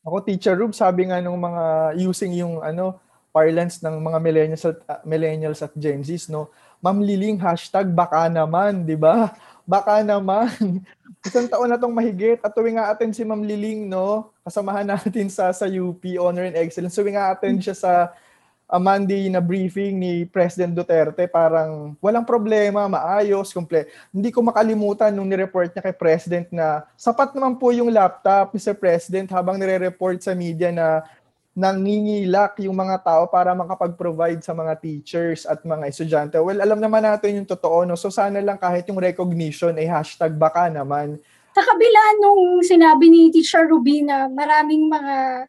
Ako, Teacher Rube, sabi nga nung mga using yung ano, parlance ng mga millennials at, uh, millennials at Gen Zs, no? Ma'am Liling, hashtag baka naman, di ba? Baka naman. Isang taon na tong mahigit at tuwing attend si Ma'am Liling, no? Kasamahan natin sa sa UP Honor and Excellence. Tuwing attend siya sa uh, Monday na briefing ni President Duterte, parang walang problema, maayos, komple. Hindi ko makalimutan nung ni-report niya kay President na sapat naman po yung laptop, Mr. President, habang nire-report sa media na nangingilak yung mga tao para makapag-provide sa mga teachers at mga estudyante. Well, alam naman natin yung totoo, no? So sana lang kahit yung recognition ay hashtag baka naman. Sa kabila nung sinabi ni Teacher Rubina, maraming mga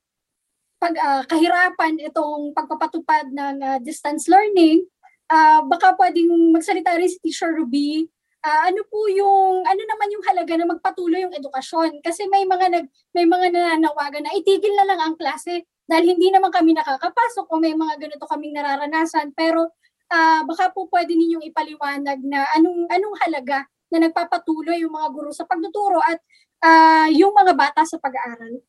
pag uh, kahirapan itong pagpapatupad ng uh, distance learning, uh, baka pwedeng magsalita rin si Teacher Ruby uh, ano po yung ano naman yung halaga na magpatuloy yung edukasyon kasi may mga nag may mga nananawagan na itigil na lang ang klase dahil hindi naman kami nakakapasok o may mga ganito kaming nararanasan pero uh, baka po pwede ninyong ipaliwanag na anong anong halaga na nagpapatuloy yung mga guro sa pagtuturo at uh, yung mga bata sa pag-aaral.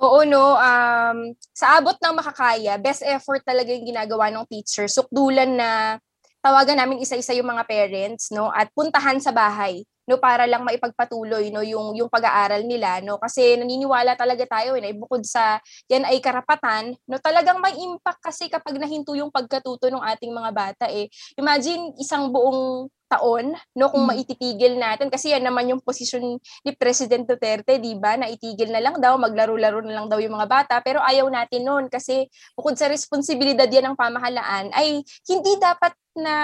Oo, no. Um, sa abot ng makakaya, best effort talaga yung ginagawa ng teacher. Sukdulan na tawagan namin isa-isa yung mga parents, no, at puntahan sa bahay no para lang maipagpatuloy no yung yung pag-aaral nila no. Kasi naniniwala talaga tayo eh bukod sa yan ay karapatan no talagang may impact kasi kapag nahinto yung pagkatuto ng ating mga bata eh. Imagine isang buong taon no kung hmm. maititigil natin. Kasi yan naman yung posisyon ni President Duterte di ba na itigil na lang daw maglaro-laro na lang daw yung mga bata. Pero ayaw natin noon kasi bukod sa responsibilidad yan ng pamahalaan ay hindi dapat na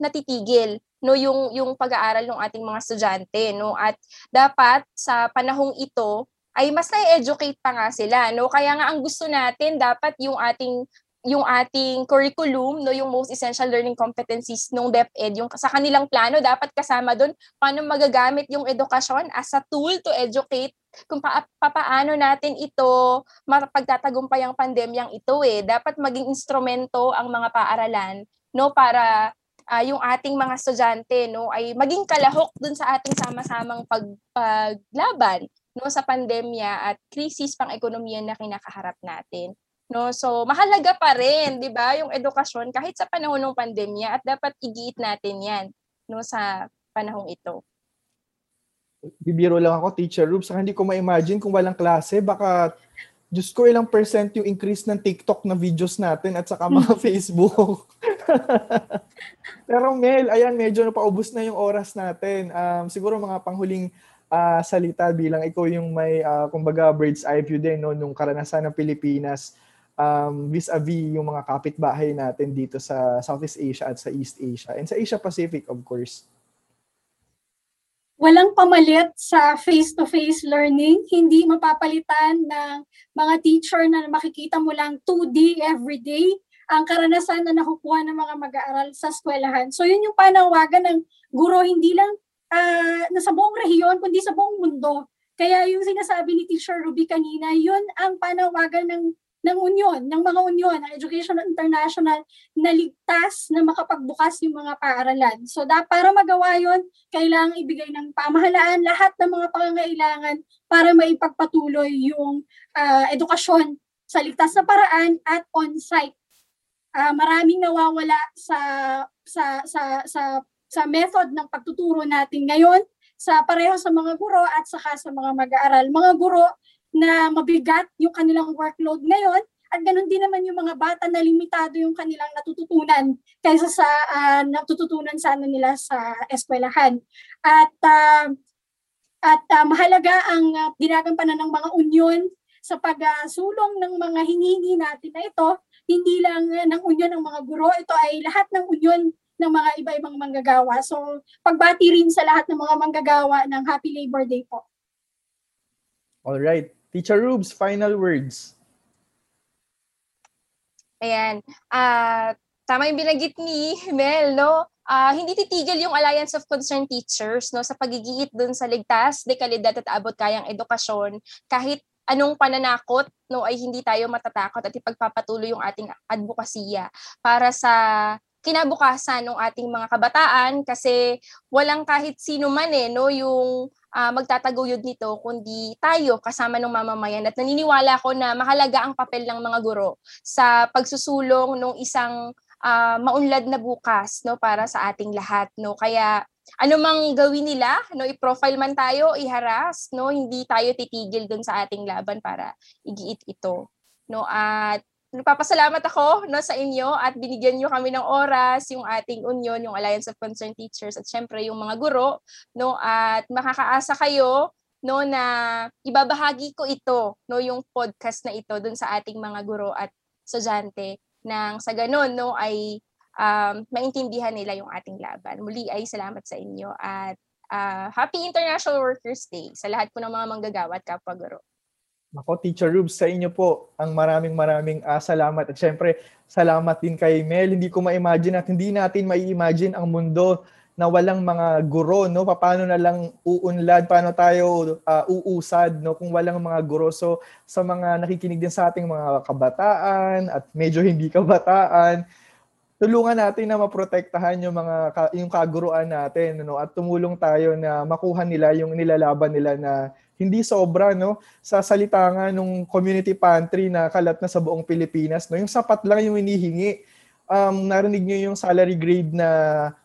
natitigil no yung yung pag-aaral ng ating mga estudyante no. At dapat sa panahong ito ay mas na-educate pa nga sila no. Kaya nga ang gusto natin dapat yung ating yung ating curriculum no yung most essential learning competencies nung DepEd yung sa kanilang plano dapat kasama doon paano magagamit yung edukasyon as a tool to educate kung pa, papaano natin ito mapagtatagumpay ang pandemyang ito eh dapat maging instrumento ang mga paaralan no para uh, yung ating mga estudyante no ay maging kalahok dun sa ating sama-samang pag, paglaban no sa pandemya at krisis pang ekonomiya na kinakaharap natin. No, so mahalaga pa rin, 'di ba, yung edukasyon kahit sa panahon ng pandemya at dapat igiit natin 'yan no sa panahong ito. Bibiro lang ako, Teacher Rubes, hindi ko ma-imagine kung walang klase, baka Diyos ko, ilang percent yung increase ng TikTok na videos natin at saka mga Facebook. Pero Mel, ayan, medyo napaubos na yung oras natin. Um, siguro mga panghuling uh, salita bilang ikaw yung may, uh, kumbaga, bird's eye view din no, nung karanasan ng Pilipinas um, vis-a-vis yung mga kapitbahay natin dito sa Southeast Asia at sa East Asia and sa Asia Pacific, of course walang pamalit sa face-to-face learning, hindi mapapalitan ng mga teacher na makikita mo lang 2D everyday ang karanasan na nakukuha ng mga mag-aaral sa eskwelahan. So yun yung panawagan ng guro, hindi lang uh, na sa buong rehiyon, kundi sa buong mundo. Kaya yung sinasabi ni Teacher Ruby kanina, yun ang panawagan ng ng union, ng mga union, ng Education International na ligtas na makapagbukas yung mga paaralan. So da, para magawa yon kailangang ibigay ng pamahalaan lahat ng mga pangangailangan para maipagpatuloy yung uh, edukasyon sa ligtas na paraan at on-site. Uh, maraming nawawala sa sa sa sa sa method ng pagtuturo natin ngayon sa pareho sa mga guro at saka sa mga mag-aaral. Mga guro na mabigat yung kanilang workload ngayon at ganun din naman yung mga bata na limitado yung kanilang natututunan kaysa sa uh, natututunan sana nila sa eskwelahan. At uh, at uh, mahalaga ang uh, ginagampanan ng mga union sa pagsulong ng mga hinihingi natin na ito, hindi lang uh, ng union ng mga guro, ito ay lahat ng union ng mga iba-ibang manggagawa. So, pagbati rin sa lahat ng mga manggagawa ng Happy Labor Day po. All right. Teacher Rubes, final words. Ayan. Uh, tama yung binagit ni Mel, no? Uh, hindi titigil yung Alliance of Concerned Teachers no sa pagigiit dun sa ligtas, dekalidad at abot kayang edukasyon kahit anong pananakot no ay hindi tayo matatakot at ipagpapatuloy yung ating advokasya para sa kinabukasan ng ating mga kabataan kasi walang kahit sino man eh no yung uh, magtataguyod nito kundi tayo kasama ng mamamayan. At naniniwala ko na mahalaga ang papel ng mga guro sa pagsusulong ng isang uh, maunlad na bukas no para sa ating lahat no. Kaya ano mang gawin nila no i-profile man tayo iharas no hindi tayo titigil dun sa ating laban para igiit ito no. At nagpapasalamat ako no sa inyo at binigyan niyo kami ng oras yung ating union, yung Alliance of Concerned Teachers at syempre yung mga guro no at makakaasa kayo no na ibabahagi ko ito no yung podcast na ito dun sa ating mga guro at estudyante nang sa ganun no ay um, maintindihan nila yung ating laban. Muli ay salamat sa inyo at uh, Happy International Workers Day sa lahat po ng mga manggagawa at kapwa guro. Ako, Teacher Rubes, sa inyo po ang maraming maraming uh, salamat. At syempre, salamat din kay Mel. Hindi ko ma-imagine at hindi natin mai-imagine ang mundo na walang mga guro, no? Paano na lang uunlad, paano tayo uh, uusad, no? Kung walang mga guro. So, sa mga nakikinig din sa ating mga kabataan at medyo hindi kabataan, tulungan natin na maprotektahan yung mga yung kaguruan natin no at tumulong tayo na makuha nila yung nilalaban nila na hindi sobra no? Sa salita nga nung community pantry na kalat na sa buong Pilipinas no? Yung sapat lang yung hinihingi. Um narinig niyo yung salary grade na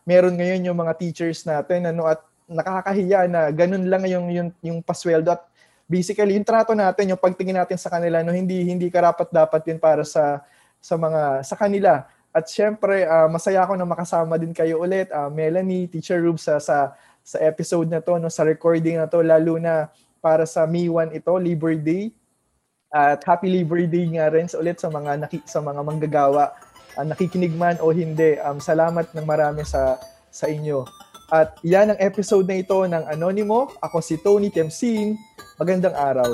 meron ngayon yung mga teachers natin ano? At nakakahiya na ganun lang yung yung yung pasweldo. At basically yung trato natin yung pagtingin natin sa kanila no? Hindi hindi karapat dapat din para sa sa mga sa kanila at syempre uh, masaya ako na makasama din kayo ulit uh, Melanie Teacher Rube sa sa sa episode na to no sa recording na to lalo na para sa May 1 ito, Labor Day. At happy Labor Day nga rin sa ulit sa mga naki, sa mga manggagawa. Uh, nakikinig man o hindi, um, salamat ng marami sa sa inyo. At yan ang episode na ito ng Anonimo. Ako si Tony Temsin. Magandang araw.